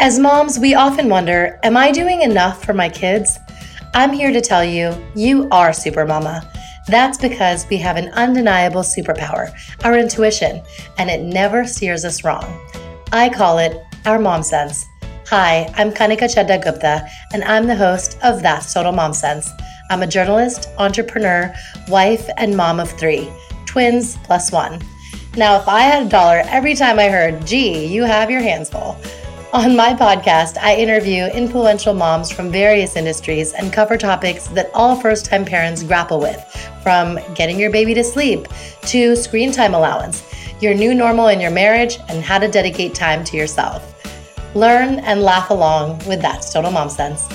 As moms, we often wonder Am I doing enough for my kids? I'm here to tell you, you are Super Mama. That's because we have an undeniable superpower, our intuition, and it never steers us wrong. I call it our mom sense. Hi, I'm Kanika Chadda Gupta, and I'm the host of That's Total Mom Sense. I'm a journalist, entrepreneur, wife, and mom of three twins plus one. Now, if I had a dollar every time I heard, gee, you have your hands full, on my podcast, I interview influential moms from various industries and cover topics that all first time parents grapple with, from getting your baby to sleep to screen time allowance, your new normal in your marriage, and how to dedicate time to yourself. Learn and laugh along with That's Total Mom Sense.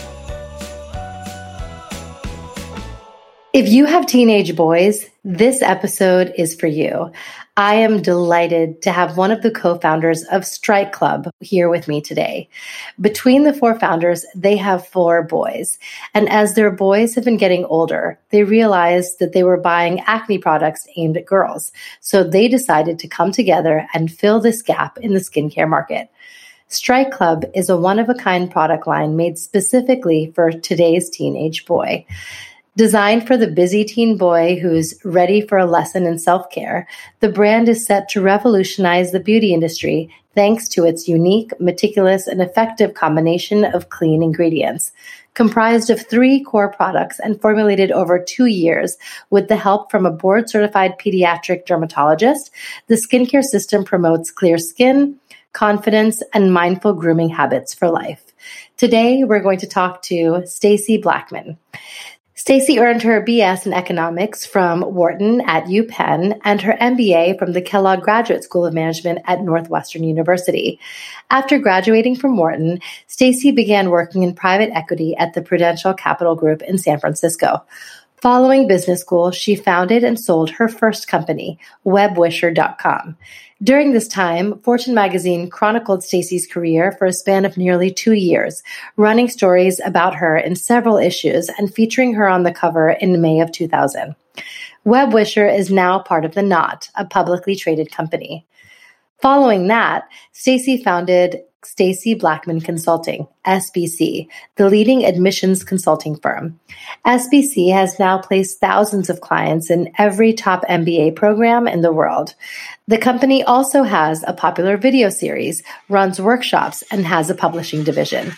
If you have teenage boys, this episode is for you. I am delighted to have one of the co founders of Strike Club here with me today. Between the four founders, they have four boys. And as their boys have been getting older, they realized that they were buying acne products aimed at girls. So they decided to come together and fill this gap in the skincare market. Strike Club is a one of a kind product line made specifically for today's teenage boy. Designed for the busy teen boy who's ready for a lesson in self care, the brand is set to revolutionize the beauty industry thanks to its unique, meticulous, and effective combination of clean ingredients. Comprised of three core products and formulated over two years with the help from a board certified pediatric dermatologist, the skincare system promotes clear skin, confidence, and mindful grooming habits for life. Today, we're going to talk to Stacy Blackman. Stacy earned her BS in economics from Wharton at UPenn and her MBA from the Kellogg Graduate School of Management at Northwestern University. After graduating from Wharton, Stacy began working in private equity at the Prudential Capital Group in San Francisco. Following business school, she founded and sold her first company, webwisher.com. During this time, Fortune magazine chronicled Stacy's career for a span of nearly two years, running stories about her in several issues and featuring her on the cover in May of 2000. WebWisher is now part of The Knot, a publicly traded company. Following that, Stacy founded Stacy Blackman Consulting, SBC, the leading admissions consulting firm. SBC has now placed thousands of clients in every top MBA program in the world. The company also has a popular video series, runs workshops, and has a publishing division.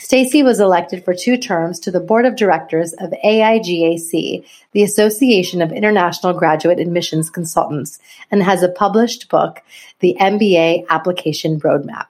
Stacy was elected for two terms to the board of directors of AIGAC, the Association of International Graduate Admissions Consultants, and has a published book, The MBA Application Roadmap.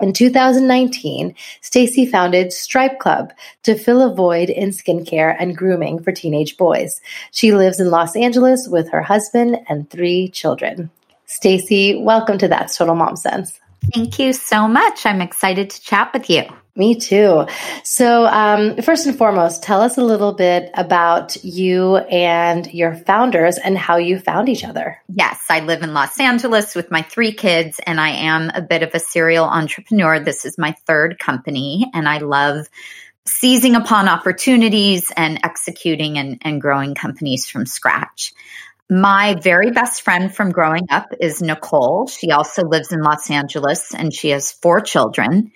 In 2019, Stacy founded Strike Club to fill a void in skincare and grooming for teenage boys. She lives in Los Angeles with her husband and three children. Stacy, welcome to That's Total Mom Sense. Thank you so much. I'm excited to chat with you. Me too. So, um, first and foremost, tell us a little bit about you and your founders and how you found each other. Yes, I live in Los Angeles with my three kids, and I am a bit of a serial entrepreneur. This is my third company, and I love seizing upon opportunities and executing and, and growing companies from scratch. My very best friend from growing up is Nicole. She also lives in Los Angeles and she has four children.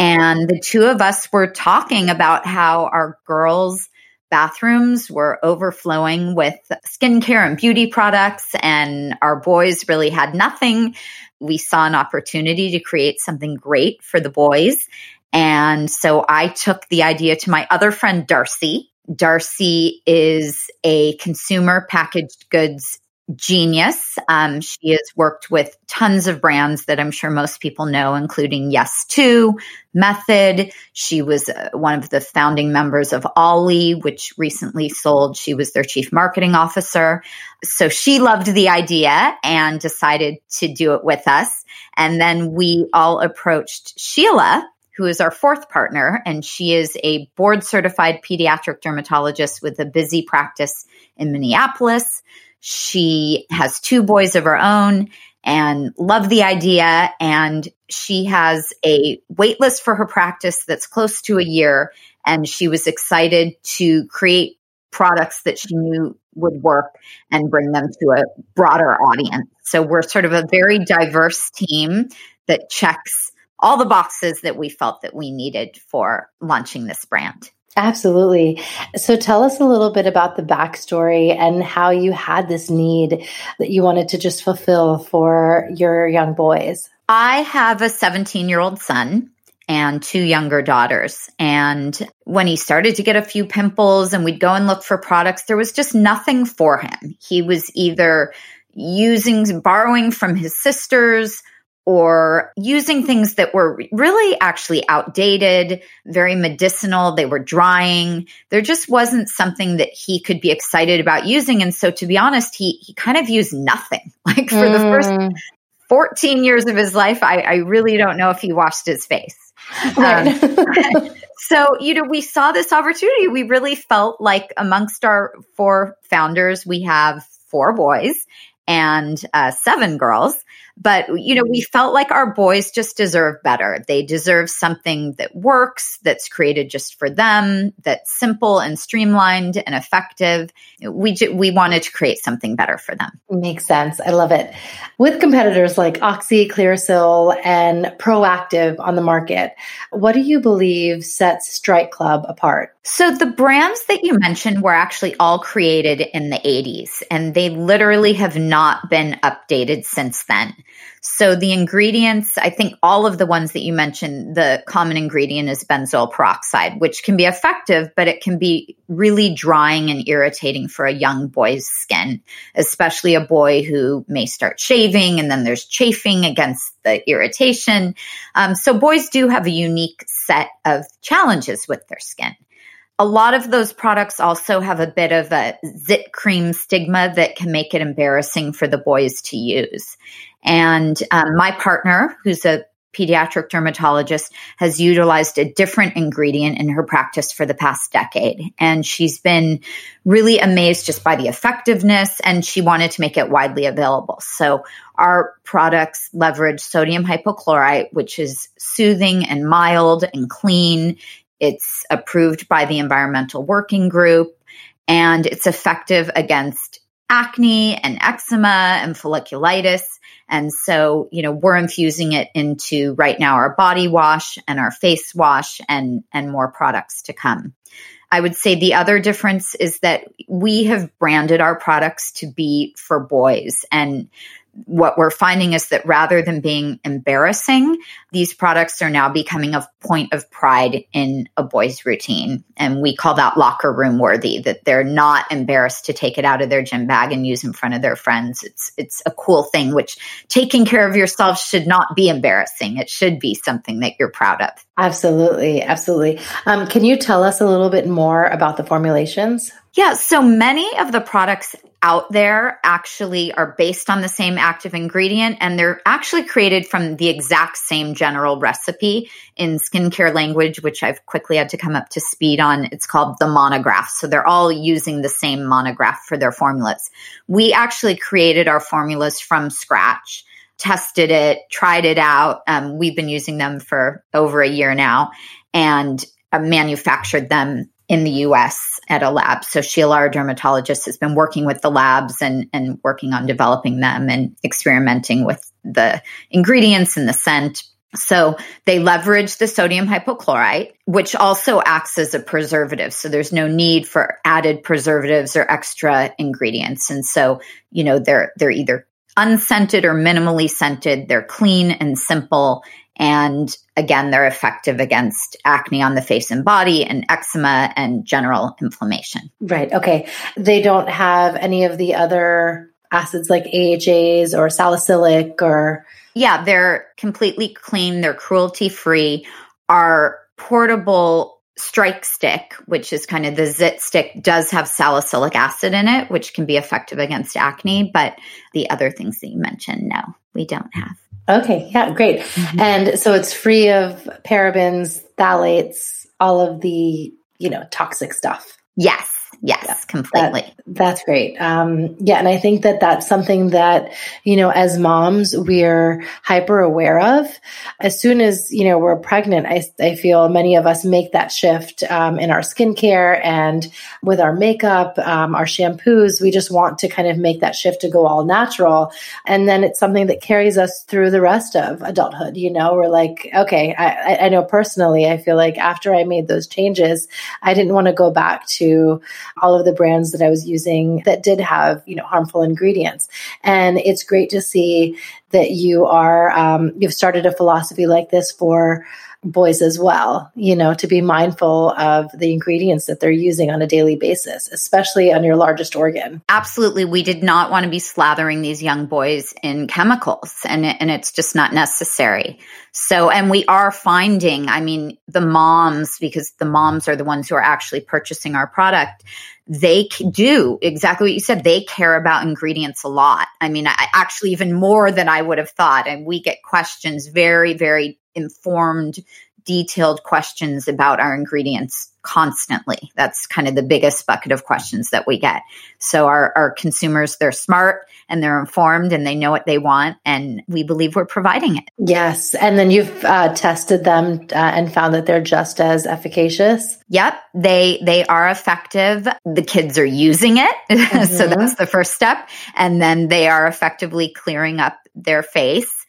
And the two of us were talking about how our girls' bathrooms were overflowing with skincare and beauty products, and our boys really had nothing. We saw an opportunity to create something great for the boys. And so I took the idea to my other friend, Darcy. Darcy is a consumer packaged goods genius. Um, she has worked with tons of brands that I'm sure most people know, including Yes To, Method. She was uh, one of the founding members of Olly, which recently sold. She was their chief marketing officer. So she loved the idea and decided to do it with us. And then we all approached Sheila, who is our fourth partner, and she is a board certified pediatric dermatologist with a busy practice in Minneapolis. She has two boys of her own and love the idea. And she has a wait list for her practice that's close to a year. And she was excited to create products that she knew would work and bring them to a broader audience. So we're sort of a very diverse team that checks all the boxes that we felt that we needed for launching this brand. Absolutely. So tell us a little bit about the backstory and how you had this need that you wanted to just fulfill for your young boys. I have a 17 year old son and two younger daughters. And when he started to get a few pimples and we'd go and look for products, there was just nothing for him. He was either using, borrowing from his sisters or using things that were really actually outdated, very medicinal. They were drying. There just wasn't something that he could be excited about using. And so to be honest, he, he kind of used nothing. Like for mm. the first mm. 14 years of his life, I, I really don't know if he washed his face. Right. Um, so, you know, we saw this opportunity. We really felt like amongst our four founders, we have four boys and uh, seven girls. But, you know, we mm-hmm. felt like our boys just deserve better. They deserve something that works, that's created just for them, that's simple and streamlined and effective. We, ju- we wanted to create something better for them. Makes sense. I love it. With competitors like Oxy, Clearasil, and Proactiv on the market, what do you believe sets Strike Club apart? So the brands that you mentioned were actually all created in the 80s and they literally have not been updated since then. So the ingredients, I think all of the ones that you mentioned, the common ingredient is benzoyl peroxide, which can be effective, but it can be really drying and irritating for a young boy's skin, especially a boy who may start shaving and then there's chafing against the irritation. Um, so boys do have a unique set of challenges with their skin a lot of those products also have a bit of a zit cream stigma that can make it embarrassing for the boys to use. And um, my partner, who's a pediatric dermatologist, has utilized a different ingredient in her practice for the past decade. And she's been really amazed just by the effectiveness, and she wanted to make it widely available. So our products leverage sodium hypochlorite, which is soothing and mild and clean. It's approved by the Environmental Working Group and it's effective against acne and eczema and folliculitis. And so, you know, we're infusing it into right now our body wash and our face wash and, and more products to come. I would say the other difference is that we have branded our products to be for boys. And what we're finding is that rather than being embarrassing, these products are now becoming a point of pride in a boy's routine. And we call that locker room worthy, that they're not embarrassed to take it out of their gym bag and use in front of their friends. It's, it's a cool thing, which taking care of yourself should not be embarrassing. It should be something that you're proud of. Absolutely. Absolutely. Um, can you tell us a little bit more about the formulations? Yeah, so many of the products out there actually are based on the same active ingredient and they're actually created from the exact same general recipe in skincare language, which I've quickly had to come up to speed on. It's called the monograph. So they're all using the same monograph for their formulas. We actually created our formulas from scratch tested it, tried it out. Um, we've been using them for over a year now and uh, manufactured them in the US at a lab. So Sheila, our dermatologist, has been working with the labs and, and working on developing them and experimenting with the ingredients and the scent. So they leverage the sodium hypochlorite, which also acts as a preservative. So there's no need for added preservatives or extra ingredients. And so, you know, they're, they're either unscented or minimally scented. They're clean and simple and again, they're effective against acne on the face and body and eczema and general inflammation. Right. Okay. They don't have any of the other acids like AHAs or salicylic or. Yeah, they're completely clean. They're cruelty free. Our portable strike stick, which is kind of the zit stick, does have salicylic acid in it, which can be effective against acne. But the other things that you mentioned, no, we don't have. Okay, yeah, great. Mm-hmm. And so it's free of parabens, phthalates, all of the, you know, toxic stuff. Yes. Yes, yeah, completely. That, that's great. Um, yeah, and I think that that's something that you know, as moms, we're hyper aware of. As soon as you know we're pregnant, I, I feel many of us make that shift um, in our skincare and with our makeup, um, our shampoos. We just want to kind of make that shift to go all natural, and then it's something that carries us through the rest of adulthood. You know, we're like, okay, I, I know personally, I feel like after I made those changes, I didn't want to go back to all of the brands that I was using that did have, you know, harmful ingredients. And it's great to see that you are, um, you've started a philosophy like this for boys as well, you know, to be mindful of the ingredients that they're using on a daily basis, especially on your largest organ. Absolutely. We did not want to be slathering these young boys in chemicals and, and it's just not necessary. So, and we are finding, I mean, the moms, because the moms are the ones who are actually purchasing our product, they do exactly what you said. They care about ingredients a lot. I mean, I, actually, even more than I would have thought. And we get questions, very, very informed, detailed questions about our ingredients constantly. That's kind of the biggest bucket of questions that we get. So our, our consumers, they're smart and they're informed and they know what they want. And we believe we're providing it. Yes. And then you've uh, tested them uh, and found that they're just as efficacious. Yep. They, they are effective. The kids are using it. Mm-hmm. so that's the first step. And then they are effectively clearing up their face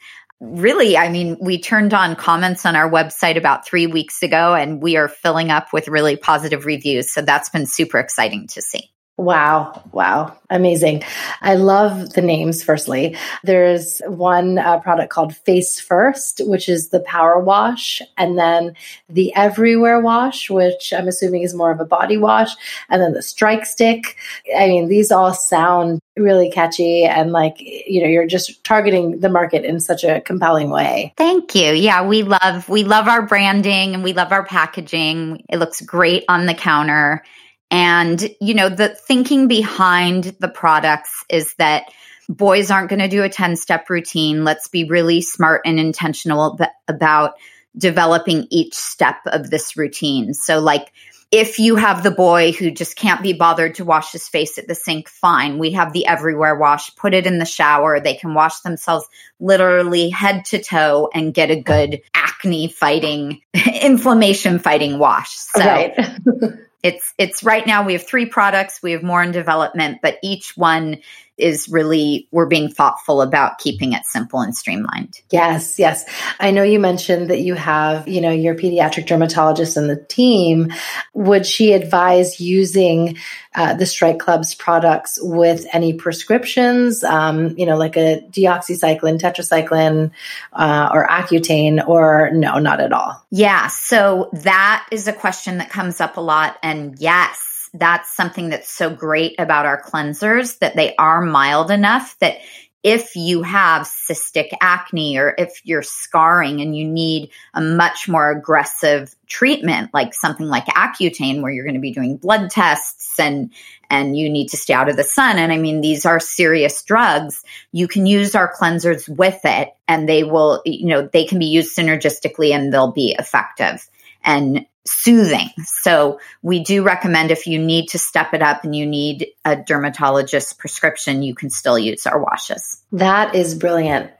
really, I mean, we turned on comments on our website about three weeks ago and we are filling up with really positive reviews. So that's been super exciting to see. Wow. Wow. Amazing. I love the names, firstly. There's one uh, product called Face First, which is the power wash, and then the Everywhere wash, which I'm assuming is more of a body wash, and then the Strike Stick. I mean, these all sound really catchy and like, you know, you're just targeting the market in such a compelling way. Thank you. Yeah, we love we love our branding and we love our packaging. It looks great on the counter and, you know, the thinking behind the products is that boys aren't going to do a 10 step routine. Let's be really smart and intentional about developing each step of this routine. So, like, if you have the boy who just can't be bothered to wash his face at the sink, fine. We have the everywhere wash. Put it in the shower. They can wash themselves literally head to toe and get a good acne fighting, inflammation fighting wash. So right. it's it's right now we have three products. We have more in development but each one is really we're being thoughtful about keeping it simple and streamlined. Yes yes. I know you mentioned that you have you know your pediatric dermatologist and the team. Would she advise using uh, the strike club's products with any prescriptions? Um, you know like a deoxycycline tetracycline uh, or accutane or no not at all? Yeah so that is a question that comes up a lot and yes that's something that's so great about our cleansers that they are mild enough that if you have cystic acne or if you're scarring and you need a much more aggressive treatment like something like accutane where you're going to be doing blood tests and and you need to stay out of the sun and i mean these are serious drugs you can use our cleansers with it and they will you know they can be used synergistically and they'll be effective and soothing. So we do recommend if you need to step it up and you need a dermatologist prescription, you can still use our washes. That is brilliant.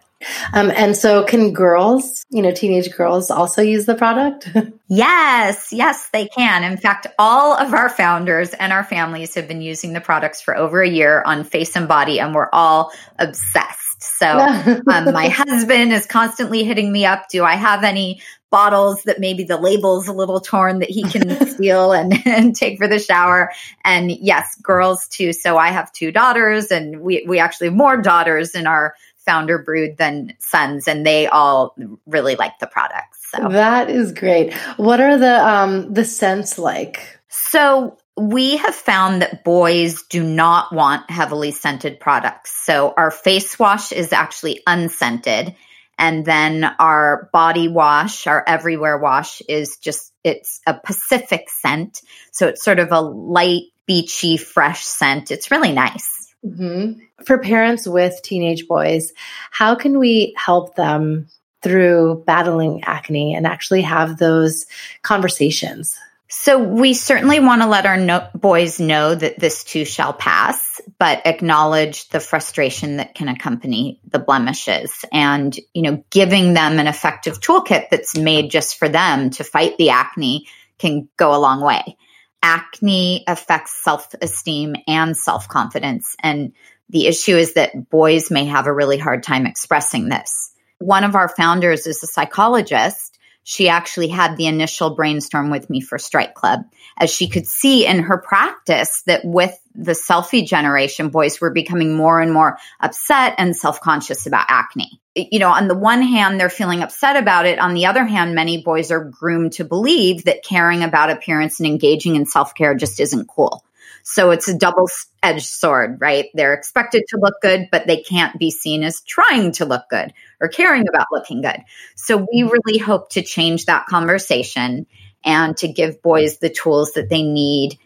Um, and so can girls, you know, teenage girls also use the product? yes, yes, they can. In fact, all of our founders and our families have been using the products for over a year on face and body, and we're all obsessed. So um, my husband is constantly hitting me up. Do I have any bottles that maybe the label's a little torn that he can steal and, and take for the shower. And yes, girls too. So I have two daughters and we, we actually have more daughters in our founder brood than sons and they all really like the products. So that is great. What are the um the scents like? So we have found that boys do not want heavily scented products. So our face wash is actually unscented and then our body wash, our everywhere wash is just, it's a Pacific scent. So it's sort of a light, beachy, fresh scent. It's really nice. Mm-hmm. For parents with teenage boys, how can we help them through battling acne and actually have those conversations? So we certainly want to let our no- boys know that this too shall pass, but acknowledge the frustration that can accompany the blemishes and, you know, giving them an effective toolkit that's made just for them to fight the acne can go a long way. Acne affects self-esteem and self-confidence. And the issue is that boys may have a really hard time expressing this. One of our founders is a psychologist she actually had the initial brainstorm with me for Strike Club, as she could see in her practice that with the selfie generation, boys were becoming more and more upset and self conscious about acne. You know, on the one hand, they're feeling upset about it. On the other hand, many boys are groomed to believe that caring about appearance and engaging in self care just isn't cool. So it's a double edged sword, right? They're expected to look good, but they can't be seen as trying to look good or caring about looking good. So we really hope to change that conversation and to give boys the tools that they need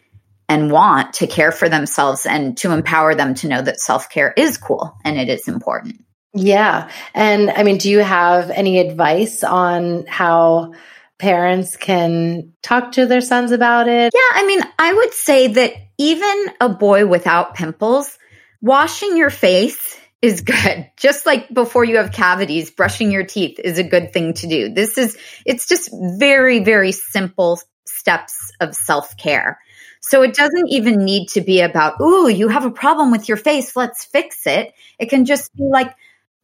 and want to care for themselves and to empower them to know that self care is cool and it is important. Yeah. And I mean, do you have any advice on how parents can talk to their sons about it? Yeah. I mean, I would say that even a boy without pimples, washing your face is good. Just like before you have cavities, brushing your teeth is a good thing to do. This is, it's just very, very simple steps of self care. So it doesn't even need to be about, ooh, you have a problem with your face, let's fix it. It can just be like,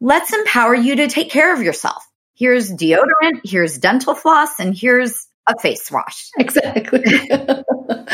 let's empower you to take care of yourself. Here's deodorant, here's dental floss, and here's a face wash. Exactly.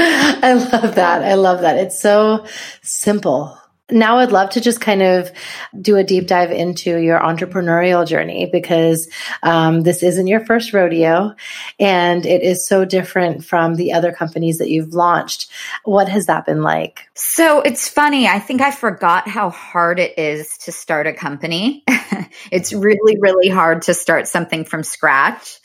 I love that. I love that. It's so simple. Now I'd love to just kind of do a deep dive into your entrepreneurial journey because um, this isn't your first rodeo and it is so different from the other companies that you've launched. What has that been like? So it's funny. I think I forgot how hard it is to start a company. it's really, really hard to start something from scratch.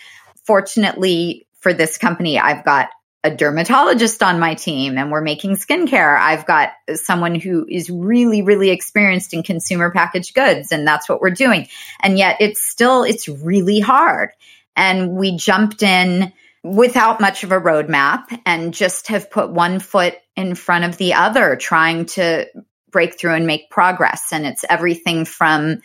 Fortunately, for this company, I've got a dermatologist on my team and we're making skincare. I've got someone who is really, really experienced in consumer packaged goods and that's what we're doing. And yet it's still, it's really hard. And we jumped in without much of a roadmap and just have put one foot in front of the other, trying to break through and make progress. And it's everything from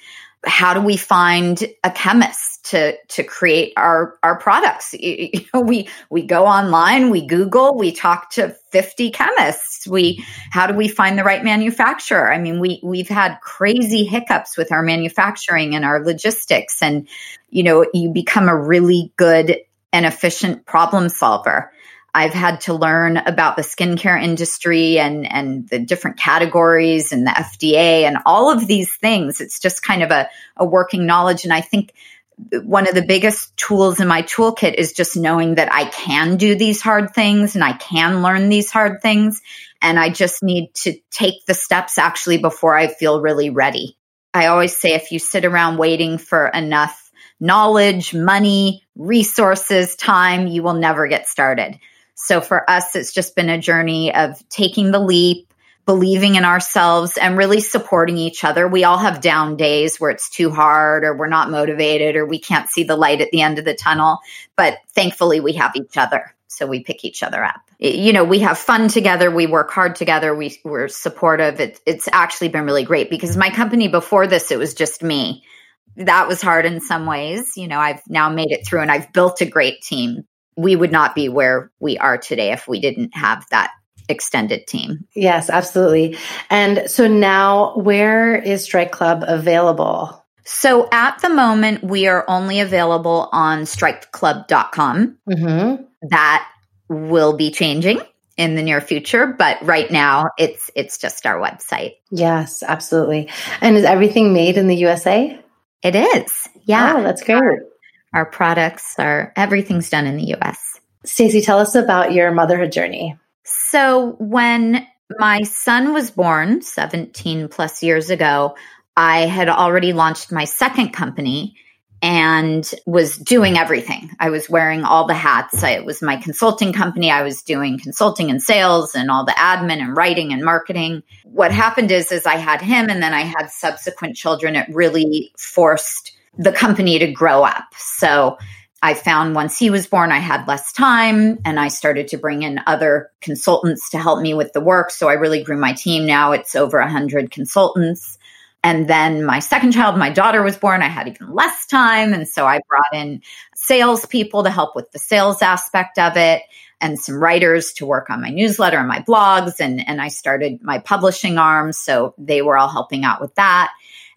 how do we find a chemist to to create our our products? You know we we go online we google we talk to 50 chemists. We how do we find the right manufacturer? I mean we we've had crazy hiccups with our manufacturing and our logistics and you know you become a really good and efficient problem solver I've had to learn about the skincare industry and, and the different categories and the FDA and all of these things. It's just kind of a, a working knowledge. And I think one of the biggest tools in my toolkit is just knowing that I can do these hard things and I can learn these hard things. And I just need to take the steps actually before I feel really ready. I always say if you sit around waiting for enough knowledge, money, resources, time, you will never get started. So for us, it's just been a journey of taking the leap, believing in ourselves and really supporting each other. We all have down days where it's too hard or we're not motivated or we can't see the light at the end of the tunnel. But thankfully we have each other. So we pick each other up. You know, we have fun together. We work hard together. We, we're supportive. It, it's actually been really great because my company before this, it was just me. That was hard in some ways. You know, I've now made it through and I've built a great team we would not be where we are today if we didn't have that extended team. Yes, absolutely. And so now, where is Strike Club available? So at the moment, we are only available on strikeclub.com. Mm-hmm. That will be changing in the near future, but right now it's it's just our website. Yes, absolutely. And is everything made in the USA? It is. Yeah. Oh, that's great our products, our everything's done in the US. Stacy, tell us about your motherhood journey. So when my son was born 17 plus years ago, I had already launched my second company and was doing everything. I was wearing all the hats. I, it was my consulting company. I was doing consulting and sales and all the admin and writing and marketing. What happened is, is I had him and then I had subsequent children. It really forced the company to grow up. So I found once he was born, I had less time and I started to bring in other consultants to help me with the work. So I really grew my team. Now it's over 100 consultants. And then my second child, my daughter was born. I had even less time. And so I brought in salespeople to help with the sales aspect of it and some writers to work on my newsletter and my blogs. And, and I started my publishing arm. So they were all helping out with that.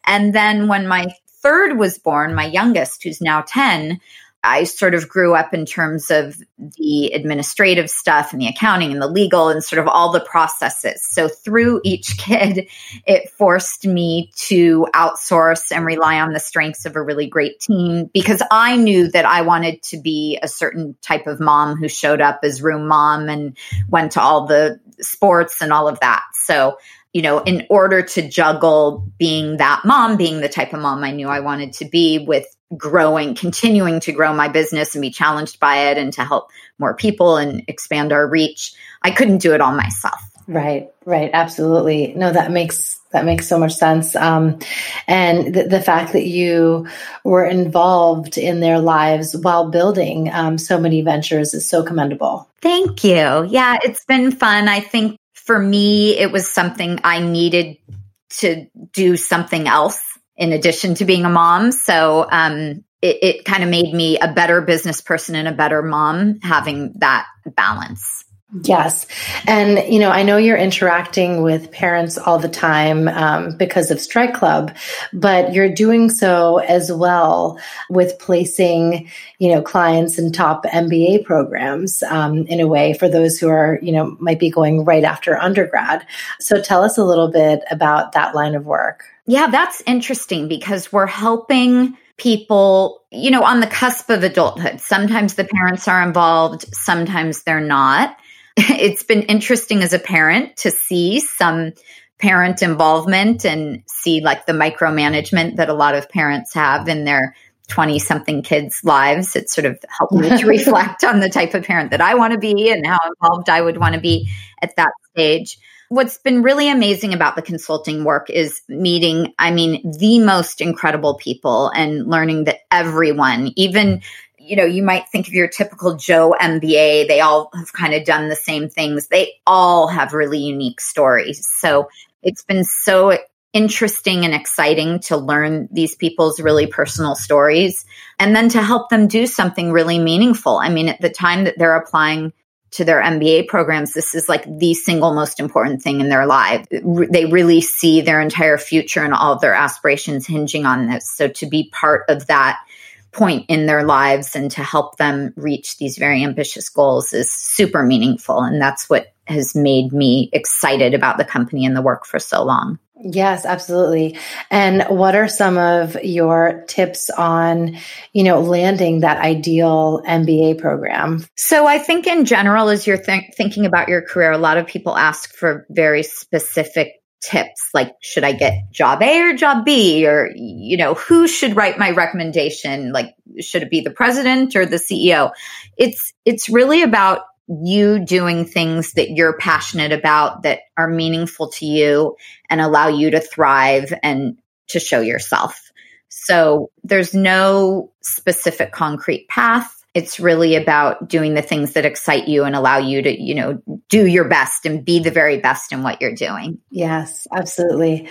And then when my third was born, my youngest, who's now 10, I sort of grew up in terms of the administrative stuff and the accounting and the legal and sort of all the processes. So through each kid, it forced me to outsource and rely on the strengths of a really great team because I knew that I wanted to be a certain type of mom who showed up as room mom and went to all the sports and all of that. So you know, in order to juggle being that mom, being the type of mom I knew I wanted to be with growing, continuing to grow my business and be challenged by it and to help more people and expand our reach. I couldn't do it all myself. Right, right, absolutely. No, that makes that makes so much sense. Um, and the, the, fact that you were involved in their lives while building um, so many ventures is so commendable. Thank you. Yeah, it's been fun. I think for me, it was something I needed to do something else in addition to being a mom. So um, it, it kind of made me a better business person and a better mom having that balance. Yes. And, you know, I know you're interacting with parents all the time um, because of Strike Club, but you're doing so as well with placing, you know, clients in top MBA programs um, in a way for those who are, you know, might be going right after undergrad. So tell us a little bit about that line of work. Yeah, that's interesting because we're helping people, you know, on the cusp of adulthood. Sometimes the parents are involved, sometimes they're not. It's been interesting as a parent to see some parent involvement and see like the micromanagement that a lot of parents have in their 20 something kids' lives. It's sort of helped me to reflect on the type of parent that I want to be and how involved I would want to be at that stage what's been really amazing about the consulting work is meeting, I mean, the most incredible people and learning that everyone, even you know, you might think of your typical Joe MBA, they all have kind of done the same things. They all have really unique stories. So it's been so interesting and exciting to learn these people's really personal stories and then to help them do something really meaningful. I mean, at the time that they're applying to their MBA programs, this is like the single most important thing in their life. They really see their entire future and all of their aspirations hinging on this. So to be part of that point in their lives and to help them reach these very ambitious goals is super meaningful. And that's what has made me excited about the company and the work for so long. Yes, absolutely. And what are some of your tips on, you know, landing that ideal MBA program? So I think in general, as you're th- thinking about your career, a lot of people ask for very specific tips like should i get job a or job b or you know who should write my recommendation like should it be the president or the ceo it's it's really about you doing things that you're passionate about that are meaningful to you and allow you to thrive and to show yourself. So there's no specific concrete path. It's really about doing the things that excite you and allow you to, you know, do your best and be the very best in what you're doing. Yes, absolutely.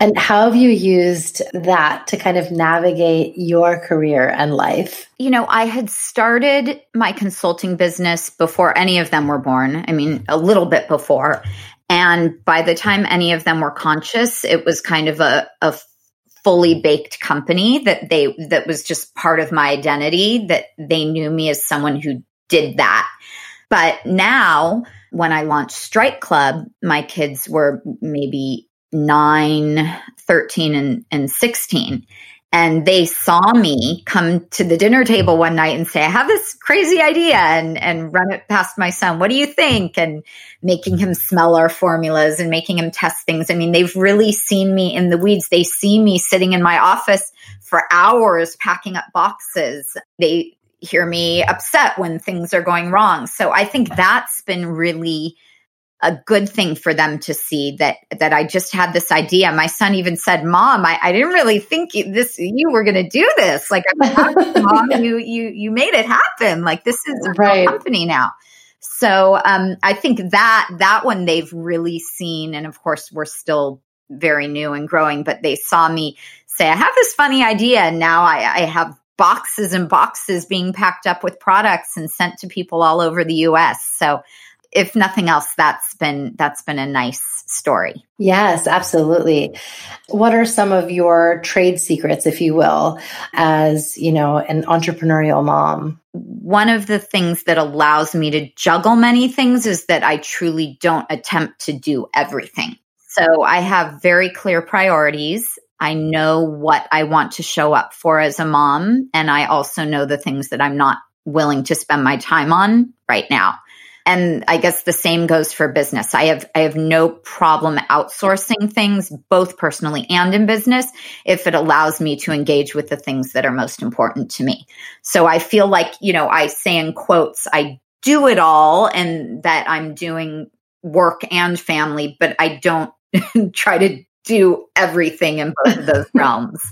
And how have you used that to kind of navigate your career and life? You know, I had started my consulting business before any of them were born. I mean, a little bit before. And by the time any of them were conscious, it was kind of a, a fully baked company that they that was just part of my identity that they knew me as someone who did that. But now when I launched Strike Club, my kids were maybe 9, 13, and, and 16. And they saw me come to the dinner table one night and say, I have this crazy idea and, and run it past my son. What do you think? And making him smell our formulas and making him test things. I mean, they've really seen me in the weeds. They see me sitting in my office for hours packing up boxes. They hear me upset when things are going wrong. So I think that's been really a good thing for them to see that that I just had this idea. My son even said, "Mom, I, I didn't really think you, this you were going to do this. Like, mom, you you you made it happen. Like, this is right. a company now." So um, I think that that one they've really seen, and of course we're still very new and growing, but they saw me say, "I have this funny idea," and now I, I have boxes and boxes being packed up with products and sent to people all over the U.S. So if nothing else, that's been that's been a nice story. Yes, absolutely. What are some of your trade secrets, if you will, as you know, an entrepreneurial mom? One of the things that allows me to juggle many things is that I truly don't attempt to do everything. So I have very clear priorities. I know what I want to show up for as a mom. And I also know the things that I'm not willing to spend my time on right now and I guess the same goes for business. I have I have no problem outsourcing things both personally and in business if it allows me to engage with the things that are most important to me. So I feel like, you know, I say in quotes, I do it all and that I'm doing work and family, but I don't try to do everything in both of those realms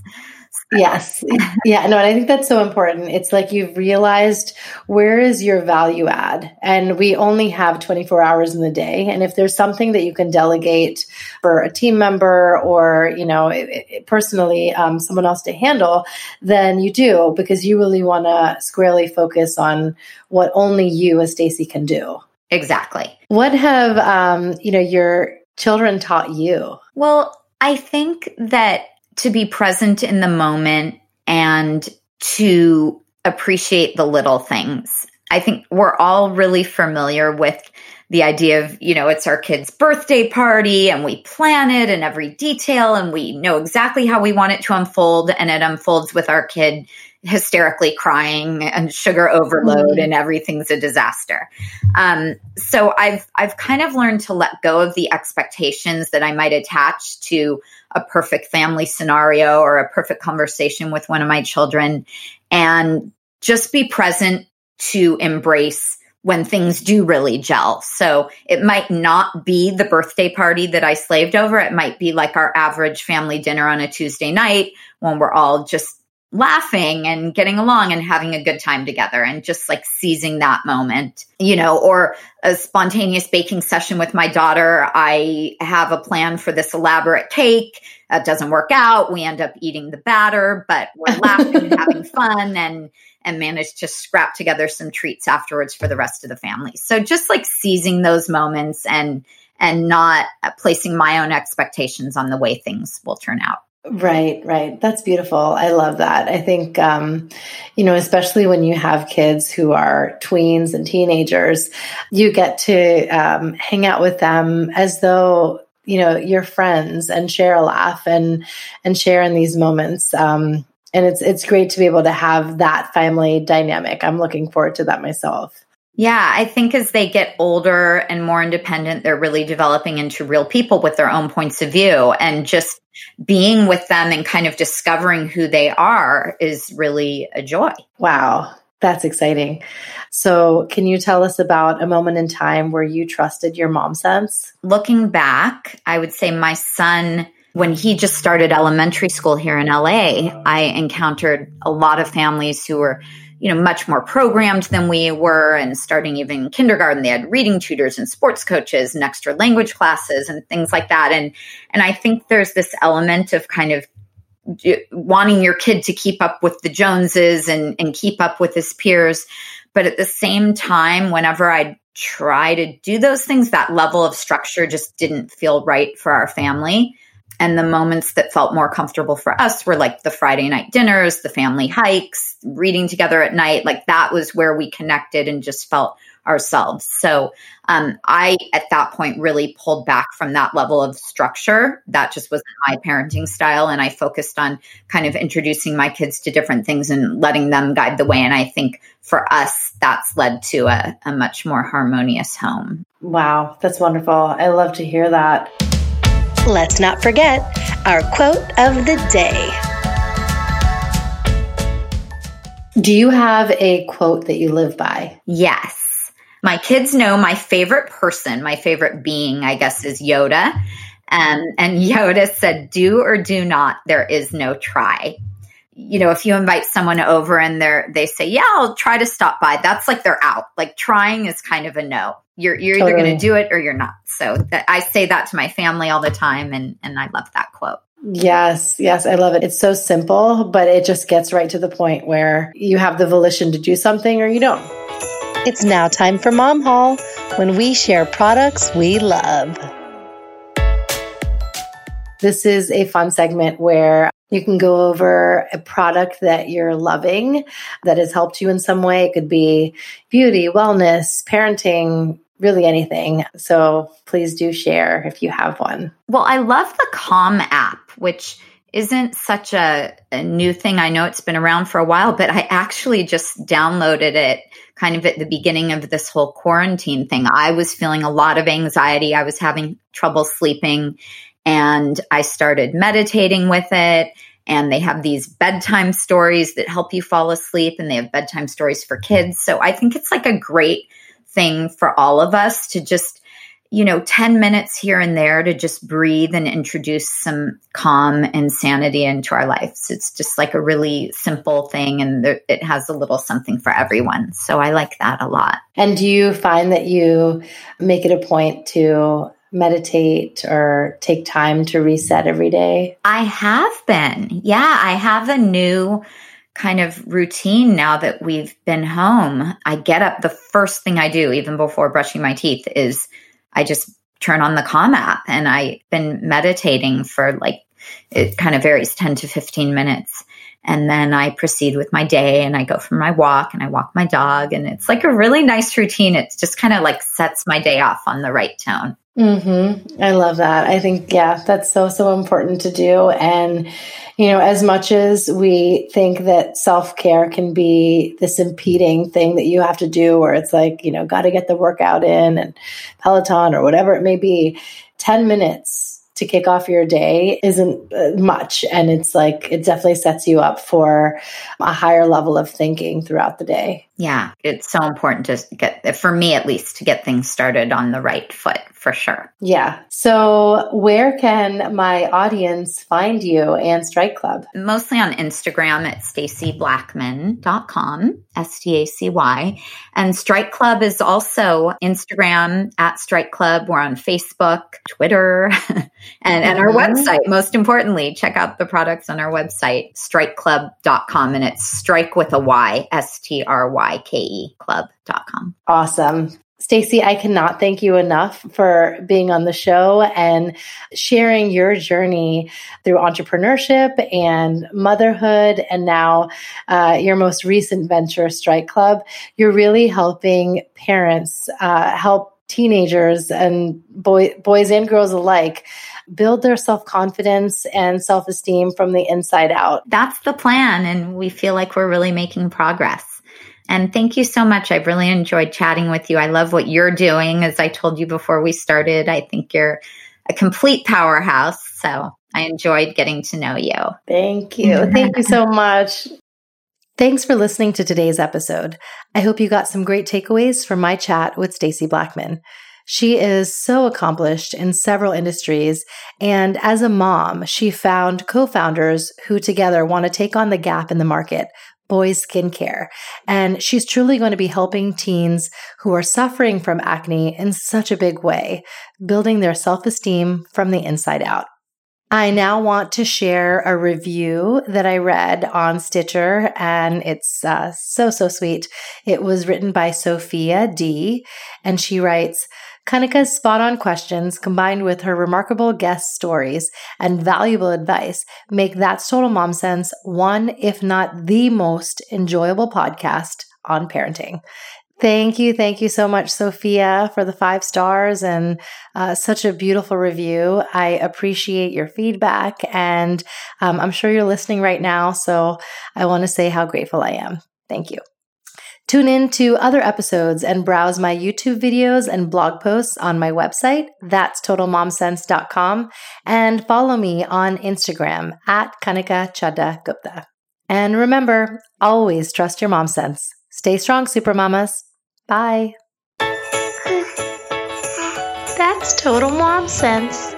yes. Yeah. No, and I think that's so important. It's like you've realized where is your value add? And we only have 24 hours in the day. And if there's something that you can delegate for a team member or, you know, it, it, personally, um, someone else to handle, then you do because you really want to squarely focus on what only you as Stacy can do. Exactly. What have, um, you know, your children taught you? Well, I think that to be present in the moment and to appreciate the little things. I think we're all really familiar with the idea of, you know, it's our kid's birthday party and we plan it in every detail and we know exactly how we want it to unfold and it unfolds with our kid hysterically crying and sugar overload mm-hmm. and everything's a disaster. Um, so I've I've kind of learned to let go of the expectations that I might attach to a perfect family scenario or a perfect conversation with one of my children and just be present to embrace when things do really gel. So it might not be the birthday party that I slaved over. It might be like our average family dinner on a Tuesday night when we're all just laughing and getting along and having a good time together and just like seizing that moment, you know, or a spontaneous baking session with my daughter. I have a plan for this elaborate cake. That doesn't work out. We end up eating the batter, but we're laughing and having fun and and manage to scrap together some treats afterwards for the rest of the family. So just like seizing those moments and and not placing my own expectations on the way things will turn out. Right, right. That's beautiful. I love that. I think, um, you know, especially when you have kids who are tweens and teenagers, you get to um, hang out with them as though you know you're friends and share a laugh and and share in these moments. Um, and it's it's great to be able to have that family dynamic. I'm looking forward to that myself. Yeah, I think as they get older and more independent, they're really developing into real people with their own points of view. And just being with them and kind of discovering who they are is really a joy. Wow, that's exciting. So, can you tell us about a moment in time where you trusted your mom sense? Looking back, I would say my son when he just started elementary school here in LA, I encountered a lot of families who were you know, much more programmed than we were. And starting even kindergarten, they had reading tutors and sports coaches and extra language classes and things like that. And, and I think there's this element of kind of wanting your kid to keep up with the Joneses and, and keep up with his peers. But at the same time, whenever I try to do those things, that level of structure just didn't feel right for our family. And the moments that felt more comfortable for us were like the Friday night dinners, the family hikes, reading together at night. Like that was where we connected and just felt ourselves. So um, I, at that point, really pulled back from that level of structure. That just wasn't my parenting style. And I focused on kind of introducing my kids to different things and letting them guide the way. And I think for us, that's led to a, a much more harmonious home. Wow, that's wonderful. I love to hear that. Let's not forget our quote of the day. Do you have a quote that you live by? Yes. My kids know my favorite person, my favorite being, I guess, is Yoda. Um, and Yoda said, do or do not, there is no try. You know, if you invite someone over and they're, they say, yeah, I'll try to stop by. That's like they're out. Like trying is kind of a no. You're, you're totally. either going to do it or you're not. So that, I say that to my family all the time. And, and I love that quote. Yes, yes, I love it. It's so simple, but it just gets right to the point where you have the volition to do something or you don't. It's now time for Mom Haul when we share products we love. This is a fun segment where you can go over a product that you're loving that has helped you in some way. It could be beauty, wellness, parenting, really anything. So please do share if you have one. Well, I love the Calm app, which isn't such a, a, new thing. I know it's been around for a while, but I actually just downloaded it kind of at the beginning of this whole quarantine thing. I was feeling a lot of anxiety. I was having trouble sleeping and I started meditating with it. And they have these bedtime stories that help you fall asleep and they have bedtime stories for kids. So I think it's like a great thing for all of us to just you know 10 minutes here and there to just breathe and introduce some calm and sanity into our lives it's just like a really simple thing and there, it has a little something for everyone so i like that a lot and do you find that you make it a point to meditate or take time to reset every day i have been yeah i have a new kind of routine now that we've been home. I get up, the first thing I do, even before brushing my teeth, is I just turn on the Calm app and I've been meditating for like, it kind of varies 10 to 15 minutes. And then I proceed with my day and I go for my walk and I walk my dog. And it's like a really nice routine. It just kind of like sets my day off on the right tone. Mm-hmm. I love that. I think, yeah, that's so, so important to do. And, you know, as much as we think that self care can be this impeding thing that you have to do, where it's like, you know, got to get the workout in and Peloton or whatever it may be, 10 minutes to kick off your day isn't uh, much. And it's like, it definitely sets you up for a higher level of thinking throughout the day. Yeah, it's so important to get, for me at least, to get things started on the right foot for sure. Yeah. So, where can my audience find you and Strike Club? Mostly on Instagram at stacyblackman.com, S T A C Y. And Strike Club is also Instagram at Strike Club. We're on Facebook, Twitter, and, and our mm-hmm. website. Most importantly, check out the products on our website, strikeclub.com. And it's strike with a Y, S T R Y Y-K-E club.com. Awesome. Stacy, I cannot thank you enough for being on the show and sharing your journey through entrepreneurship and motherhood, and now uh, your most recent venture, Strike Club. You're really helping parents uh, help teenagers and boy, boys and girls alike build their self confidence and self esteem from the inside out. That's the plan, and we feel like we're really making progress. And thank you so much. I've really enjoyed chatting with you. I love what you're doing. As I told you before we started, I think you're a complete powerhouse. So I enjoyed getting to know you. Thank you. Thank you so much. Thanks for listening to today's episode. I hope you got some great takeaways from my chat with Stacy Blackman. She is so accomplished in several industries, and as a mom, she found co-founders who together want to take on the gap in the market boys skincare. And she's truly going to be helping teens who are suffering from acne in such a big way, building their self esteem from the inside out. I now want to share a review that I read on Stitcher, and it's uh, so, so sweet. It was written by Sophia D, and she writes, Kanika's spot on questions combined with her remarkable guest stories and valuable advice make That's Total Mom Sense one, if not the most enjoyable podcast on parenting. Thank you. Thank you so much, Sophia, for the five stars and uh, such a beautiful review. I appreciate your feedback and um, I'm sure you're listening right now. So I want to say how grateful I am. Thank you. Tune in to other episodes and browse my YouTube videos and blog posts on my website, that's totalmomsense.com, and follow me on Instagram at Kanika Chadda Gupta. And remember, always trust your mom sense. Stay strong, supermamas. Bye. That's total mom sense.